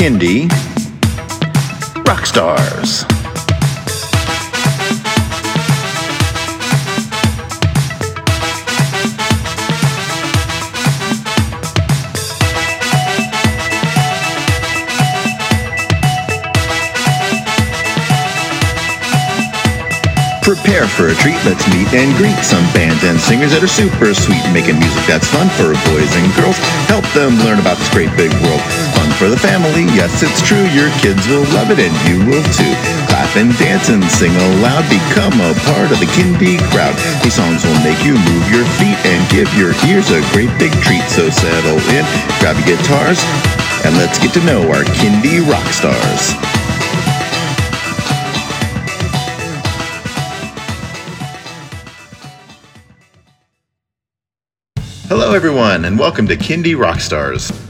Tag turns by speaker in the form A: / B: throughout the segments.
A: Kindie Rock Stars. Prepare for a treat, let's meet and greet some bands and singers that are super sweet, making music that's fun for boys and girls. Help them learn about this great big world. For the family, yes, it's true, your kids will love it and you will too. Clap and dance and sing aloud, become a part of the Kindie crowd. These songs will make you move your feet and give your ears a great big treat, so settle in, grab your guitars, and let's get to know our Kindie rock stars. Hello, everyone, and welcome to Kindie Rockstars.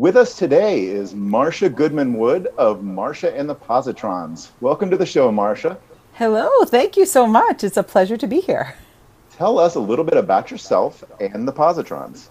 A: With us today is Marsha Goodman Wood of Marsha and the Positrons. Welcome to the show, Marsha.
B: Hello, thank you so much. It's a pleasure to be here.
A: Tell us a little bit about yourself and the Positrons.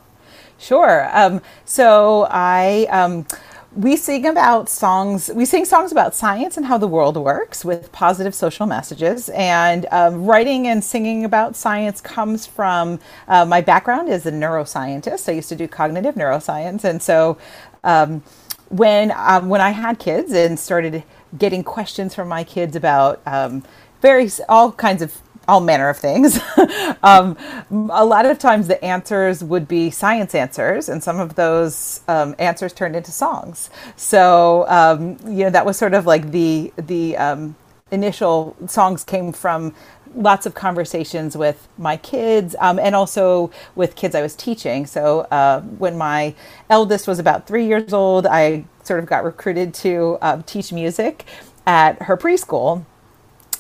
B: Sure. Um, so I. Um, we sing about songs we sing songs about science and how the world works with positive social messages. And um, writing and singing about science comes from uh, my background as a neuroscientist. I used to do cognitive neuroscience. And so um, when um, when i had kids and started getting questions from my kids about um, various all kinds of all manner of things. um, a lot of times the answers would be science answers, and some of those um, answers turned into songs. So um, you know that was sort of like the the um, initial songs came from lots of conversations with my kids um, and also with kids I was teaching. So uh, when my eldest was about three years old, I sort of got recruited to uh, teach music at her preschool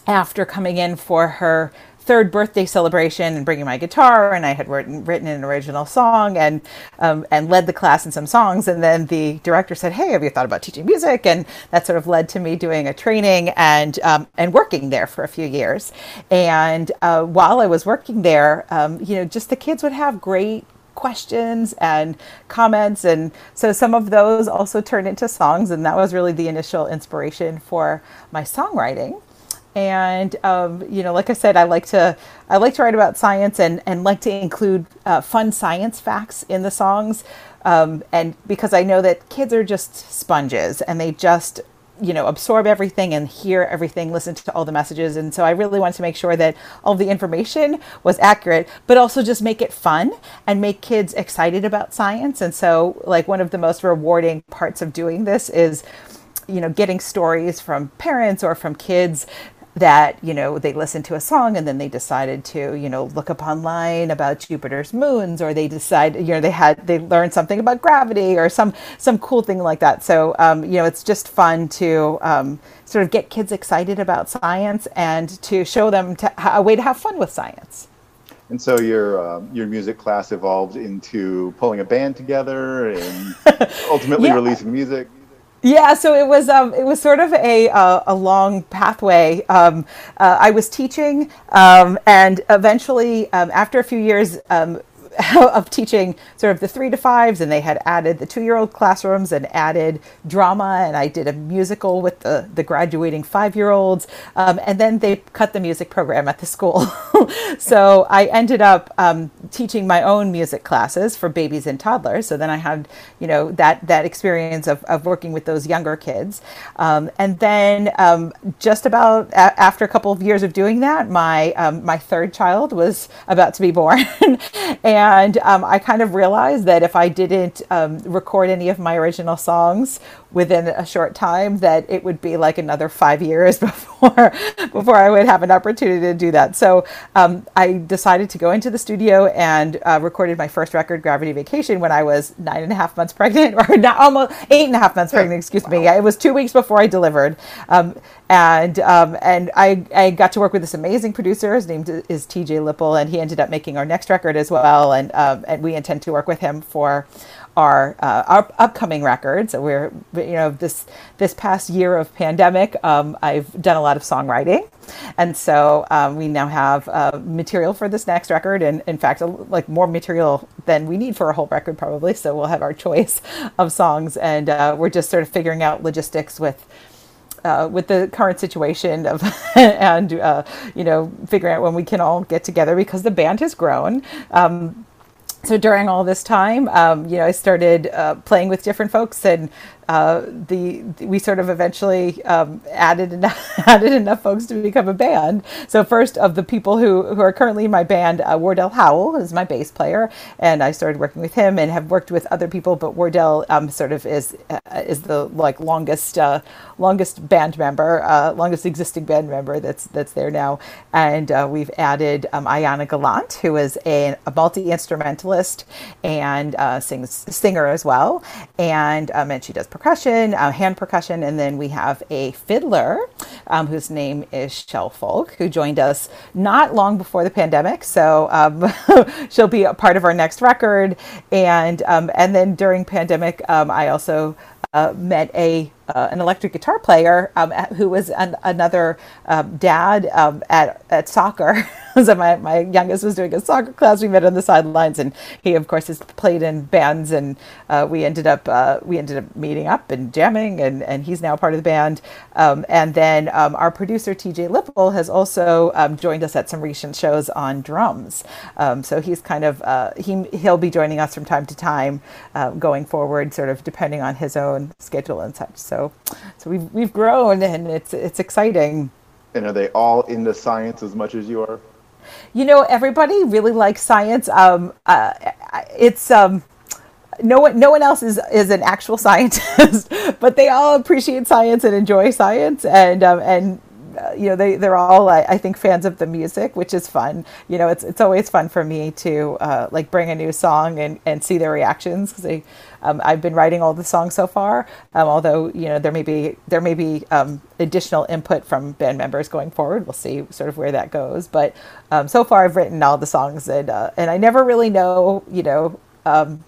B: after coming in for her third birthday celebration and bringing my guitar and I had written, written an original song and um, and led the class in some songs. And then the director said hey have you thought about teaching music? And that sort of led to me doing a training and um, and working there for a few years. And uh, while I was working there um, you know just the kids would have great questions and comments. And so some of those also turned into songs. And that was really the initial inspiration for my songwriting and um, you know like i said i like to i like to write about science and and like to include uh, fun science facts in the songs um, and because i know that kids are just sponges and they just you know absorb everything and hear everything listen to all the messages. And so i really wanted to make sure that all the information was accurate but also just make it fun and make kids excited about science. And so like one of the most rewarding parts of doing this is you know getting stories from parents or from kids that you know they listened to a song and then they decided to you know look up online about Jupiter's moons or they decide you know they had they learned something about gravity or some some cool thing like that. So um, you know it's just fun to um, sort of get kids excited about science and to show them to, a way to have fun with science.
A: And so your uh, your music class evolved into pulling a band together and ultimately yeah. releasing music
B: yeah, so it was um, it was sort of a uh, a long pathway. Um, uh, I was teaching, um, and eventually, um, after a few years, um, of teaching sort of the three to fives, and they had added the two year old classrooms and added drama, and I did a musical with the, the graduating five year olds, um, and then they cut the music program at the school. so I ended up um, teaching my own music classes for babies and toddlers. So then I had, you know, that that experience of, of working with those younger kids, um, and then um, just about a- after a couple of years of doing that, my um, my third child was about to be born, and um, I kind of realized that if I didn't um, record any of my original songs within a short time, that it would be like another five years before before before I would have an opportunity to do that. So um, I decided to go into the studio and uh, recorded my first record, Gravity Vacation, when I was nine and a half months pregnant, or not almost eight and a half months pregnant. Excuse wow. me. It was two weeks before I delivered, um, and um, and I I got to work with this amazing producer. His name is T.J. Lipple, and he ended up making our next record as well. And um, and we intend to work with him for our uh, our upcoming records. We're you know this this past year of pandemic, um, I've done a lot of songwriting, and so um, we now have uh, material for this next record, and in fact, like more material than we need for a whole record probably. So we'll have our choice of songs, and uh, we're just sort of figuring out logistics with. Uh, with the current situation of and uh, you know figuring out when we can all get together because the band has grown um, so during all this time, um, you know, I started uh, playing with different folks, and uh, the we sort of eventually um, added enough, added enough folks to become a band. So first of the people who, who are currently in my band, uh, Wardell Howell is my bass player, and I started working with him and have worked with other people. But Wardell um, sort of is uh, is the like longest uh, longest band member, uh, longest existing band member that's that's there now. And we've added um, Ayana Gallant, who is a, a multi instrumentalist and sings singer as well, and um, and she does percussion, uh, hand percussion, and then we have a fiddler um, whose name is Shell Folk, who joined us not long before the pandemic. So um, she'll be a part of our next record, and um, and then during pandemic, um, I also uh, met a uh, an electric guitar player um, who was an, another dad at at soccer. so my, my youngest was doing a soccer class. We met on the sidelines, and he of course has played in bands, and uh, we ended up uh, we ended up meeting up and jamming, and and he's now part of the band. Um, and then um, our producer TJ Lipple has also um, joined us at some recent shows on drums. so he's kind of uh, he he'll be joining us from time to time uh, going forward, sort of depending on his own schedule and such. So so we've we've grown and it's it's exciting.
C: And are they all into science as much as you are?
B: You know, everybody really likes science. Um, uh, it's um, no one no one else is is an actual scientist, but they all appreciate science and enjoy science and um, and you know they they're all I, I, think fans of the music which is fun. You know it's it's always fun for me to uh, like bring a new song and and see their reactions because um, I've been writing all the songs so far. Um, although you know there may be there may be um, additional input from band members going forward. We'll see sort of where that goes. But um, so far I've written all the songs and uh, and I never really know you know um,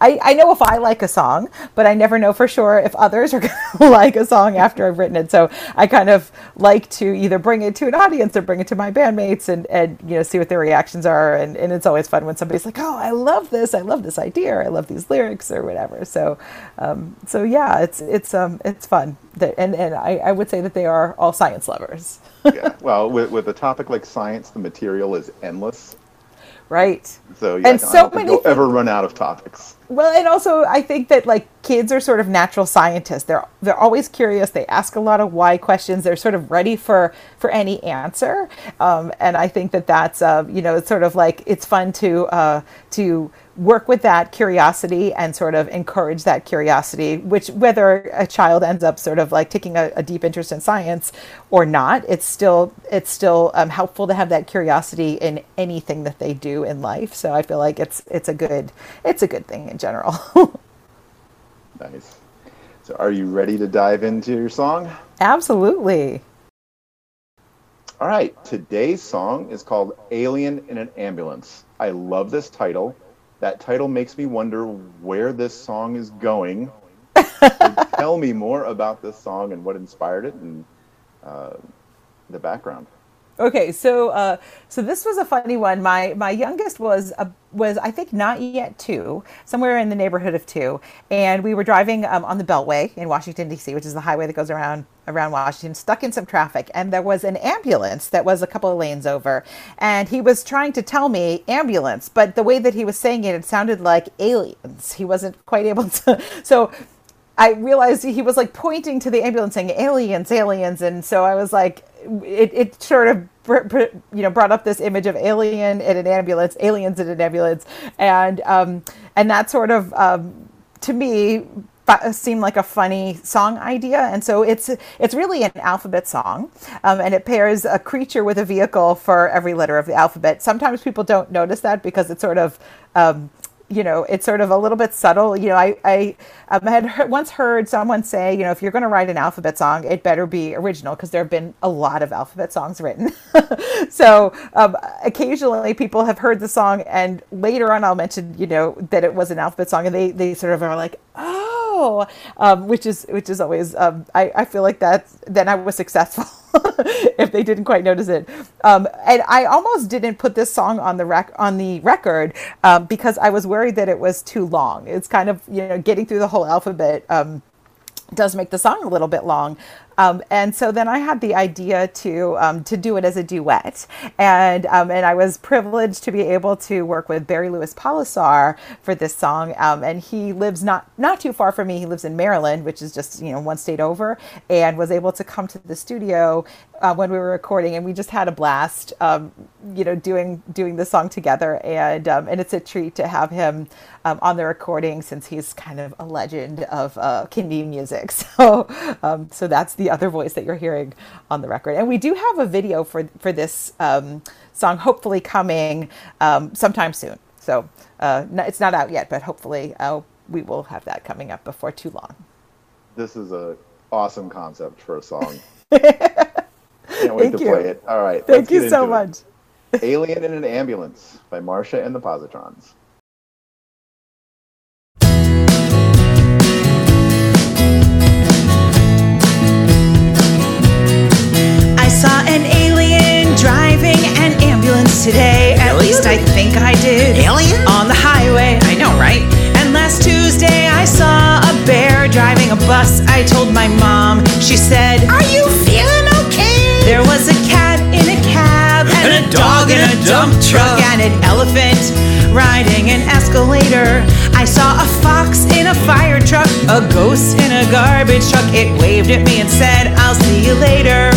B: I, I know if I like a song, but I never know for sure if others are going to like a song after I've written it. So I kind of like to either bring it to an audience or bring it to my bandmates and, and you know, see what their reactions are. And, and it's always fun when somebody's like, oh, I love this. I love this idea. I love these lyrics or whatever. So, um, so yeah, it's, it's, um, it's fun. And, and I, I would say that they are all science lovers.
C: yeah. Well, with, with a topic like science, the material is endless.
B: Right.
C: So yeah, and so many you'll ever run out of topics.
B: Well, and also I think that like kids are sort of natural scientists. They're they're always curious. They ask a lot of why questions. They're sort of ready for for any answer. Um, and I think that that's uh, you know it's sort of like it's fun to uh, to work with that curiosity and sort of encourage that curiosity, which whether a child ends up sort of like taking a, a deep interest in science or not, it's still it's still um, helpful to have that curiosity in anything that they do in life. So I feel like it's it's a good it's a good thing in general.
C: nice. So are you ready to dive into your song?
B: Absolutely.
C: All right, today's song is called Alien in an Ambulance. I love this title that title makes me wonder where this song is going. tell me more about this song and what inspired it and uh, the background.
B: Okay, so uh, so this was a funny one. My my youngest was a, was I think not yet two, somewhere in the neighborhood of two, and we were driving um, on the Beltway in Washington D.C., which is the highway that goes around around Washington, stuck in some traffic, and there was an ambulance that was a couple of lanes over, and he was trying to tell me ambulance, but the way that he was saying it, it sounded like aliens. He wasn't quite able to. So I realized he was like pointing to the ambulance saying aliens, aliens, and so I was like it, it sort of you know brought up this image of alien in an ambulance, aliens in an ambulance, and um, and that sort of um, to me
D: seemed like a funny song idea, and so it's it's really an alphabet song, um, and it pairs a creature with a vehicle for every letter of the alphabet. Sometimes people don't notice that because it's sort of um, you know, it's sort of a little bit subtle. You know, I, I um, had once heard someone say, you know, if you're going to write an alphabet song, it better be original because there have been a lot of alphabet songs written. so um, occasionally people have heard the song, and later on I'll mention, you know, that it was an alphabet song, and they, they sort of are like, oh, um, which is which is always um, I, I feel like that then I was successful. if they didn't quite notice it. Um, and I almost didn't put this song on the rec- on the record um, because I was worried that it was too long. It's kind of you know getting through the whole alphabet um, does make the song a little bit long. Um, and so then I had the idea to um, to do it as a duet, and um, and I was privileged to be able to work with Barry Lewis Polisar for this song. Um, and he lives not not too far from me. He lives in Maryland, which is just you know one state over, and was able to come to the studio uh, when we were recording, and we just had a blast. Um, you know, doing doing the song together, and um, and it's a treat to have him on the recording since he's kind of a legend of uh, music. So so that's the the other voice that you're hearing on the record. And we do have a video for for this um, song, hopefully coming um, sometime soon. So uh, it's not out yet, but hopefully uh, we will have that coming up before too long.
A: This is a awesome concept for a song. Can't wait Thank to you. play it. All right.
D: Thank you so much.
A: Alien in an Ambulance by Marsha and the Positrons.
B: Mom. She said,
E: Are you feeling okay?
B: There was a cat in a cab and,
E: and a dog in a dump truck
B: and an elephant riding an escalator. I saw a fox in a fire truck, a ghost in a garbage truck. It waved at me and said, I'll see you later.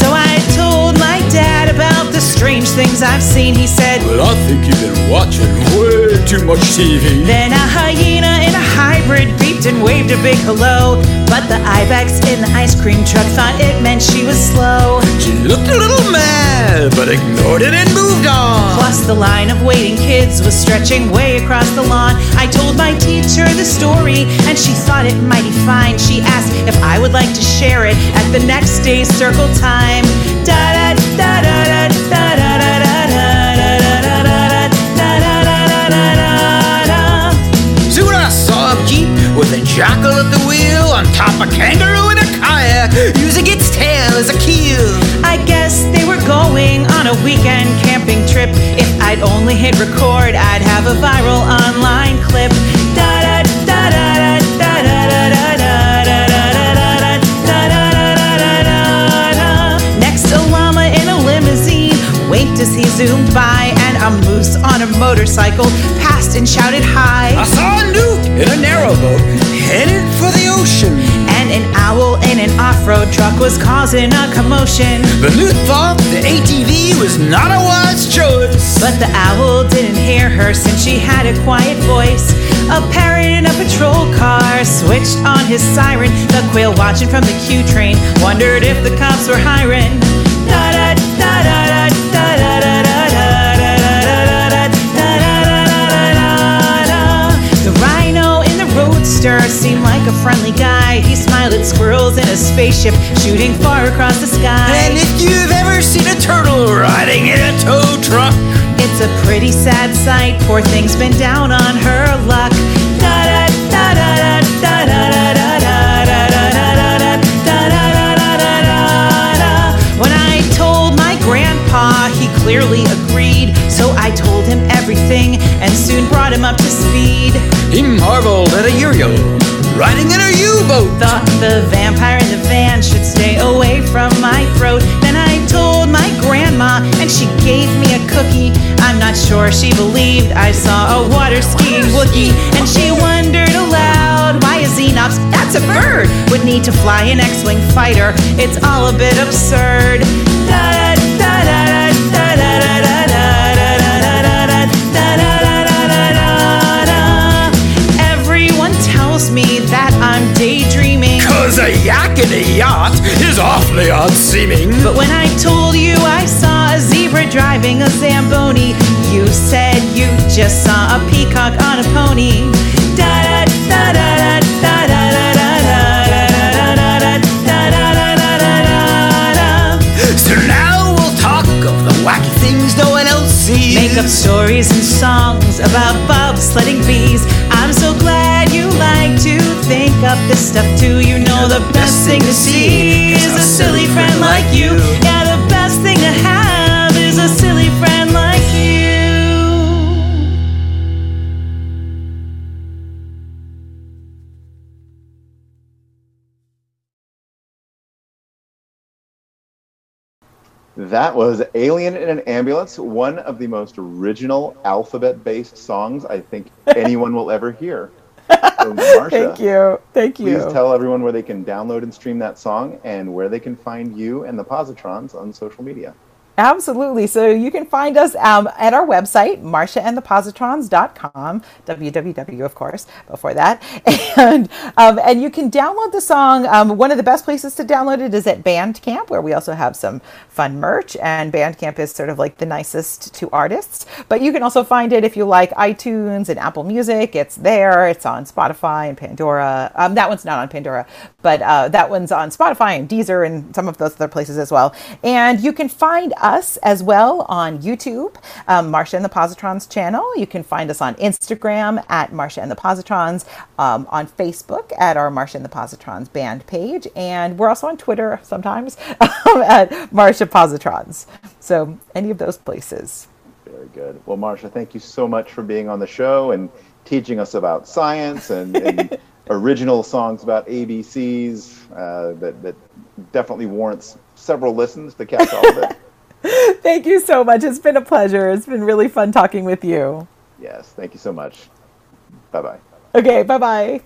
B: So I told my dad about the strange things I've seen. He said,
F: Well, I think you've been watching way too much TV.
B: Then a hyena in a hybrid beeped and waved a big hello. But the ibex in the ice cream truck thought it meant she was slow.
F: She looked a little mad, but ignored it and moved on.
B: Plus, the line of waiting kids was stretching way across the lawn. I told my teacher the story, and she thought it mighty fine. She asked if I would like to share it at the next day's circle time. Da da da da da da da.
F: With a jackal at the wheel on top of a kangaroo in a kayak, using its tail as a keel.
B: I guess they were going on a weekend camping trip. If I'd only hit record, I'd have a viral online clip. Da da da da da da da da da da da. Next, a llama in a limousine winked as he zoomed by, and a moose on a motorcycle passed and shouted hi.
F: I saw a newt in a narrowboat headed for the ocean.
B: And an owl in an off road truck was causing a commotion.
F: The Newt thought the ATV was not a wise choice.
B: But the owl didn't hear her since she had a quiet voice. A parrot in a patrol car switched on his siren. The quail watching from the Q train wondered if the cops were hiring. Roadster seemed like a friendly guy. He smiled at squirrels in a spaceship shooting far across the sky.
F: And if you've ever seen a turtle riding in a tow truck,
B: it's a pretty sad sight. Poor thing's been down on her luck. Da da da da da da da da When I told my grandpa, he clearly agreed. So I told him everything and soon brought him up to speed.
F: He marveled at a yo-yo riding in a U-boat.
B: Thought the vampire in the van should stay away from my throat. Then I told my grandma, and she gave me a cookie. I'm not sure she believed I saw a water skiing Wookie, and she wondered aloud why a Xenops, that's a bird, would need to fly an X-wing fighter. It's all a bit absurd. was
F: a yak in a yacht is awfully odd seeming.
G: But when I told you I saw a zebra driving a Zamboni, you said you just saw a peacock on a pony. Da da da da da da da. da da da da da da da da da da da da.
F: So now we'll talk of the wacky things no one else sees.
G: Make up stories and songs about bobsledding think up this stuff too. You know the best thing to see is a silly friend like you. Yeah, the best thing to have is a silly friend like you.
A: That was Alien in an Ambulance, one of the most original alphabet based songs I think anyone will ever hear. So, Marsha,
B: Thank you. Thank you.
A: Please tell everyone where they can download and stream that song and where they can find you and the Positrons on social media.
B: Absolutely. So you can find us um, at our website, marshaandthepositrons.com, www, of course, before that. And, um, and you can download the song. Um, one of the best places to download it is at Bandcamp, where we also have some fun merch. And Bandcamp is sort of like the nicest to artists. But you can also find it if you like iTunes and Apple Music. It's there. It's on Spotify and Pandora. Um, that one's not on Pandora, but uh, that one's on Spotify and Deezer and some of those other places as well. And you can find us as well on YouTube, um, Marsha and the Positrons channel. You can find us on Instagram at Marsha and the Positrons, um, on Facebook at our Marsha and the Positrons band page, and we're also on Twitter sometimes at Marsha Positrons. So any of those places.
A: Very good. Well, Marsha, thank you so much for being on the show and teaching us about science and, and original songs about ABCs uh, that, that definitely warrants several listens to catch all of it.
B: Thank you so much. It's been a pleasure. It's been really fun talking with you.
A: yes, thank you so much. Bye bye.
B: Okay, bye bye.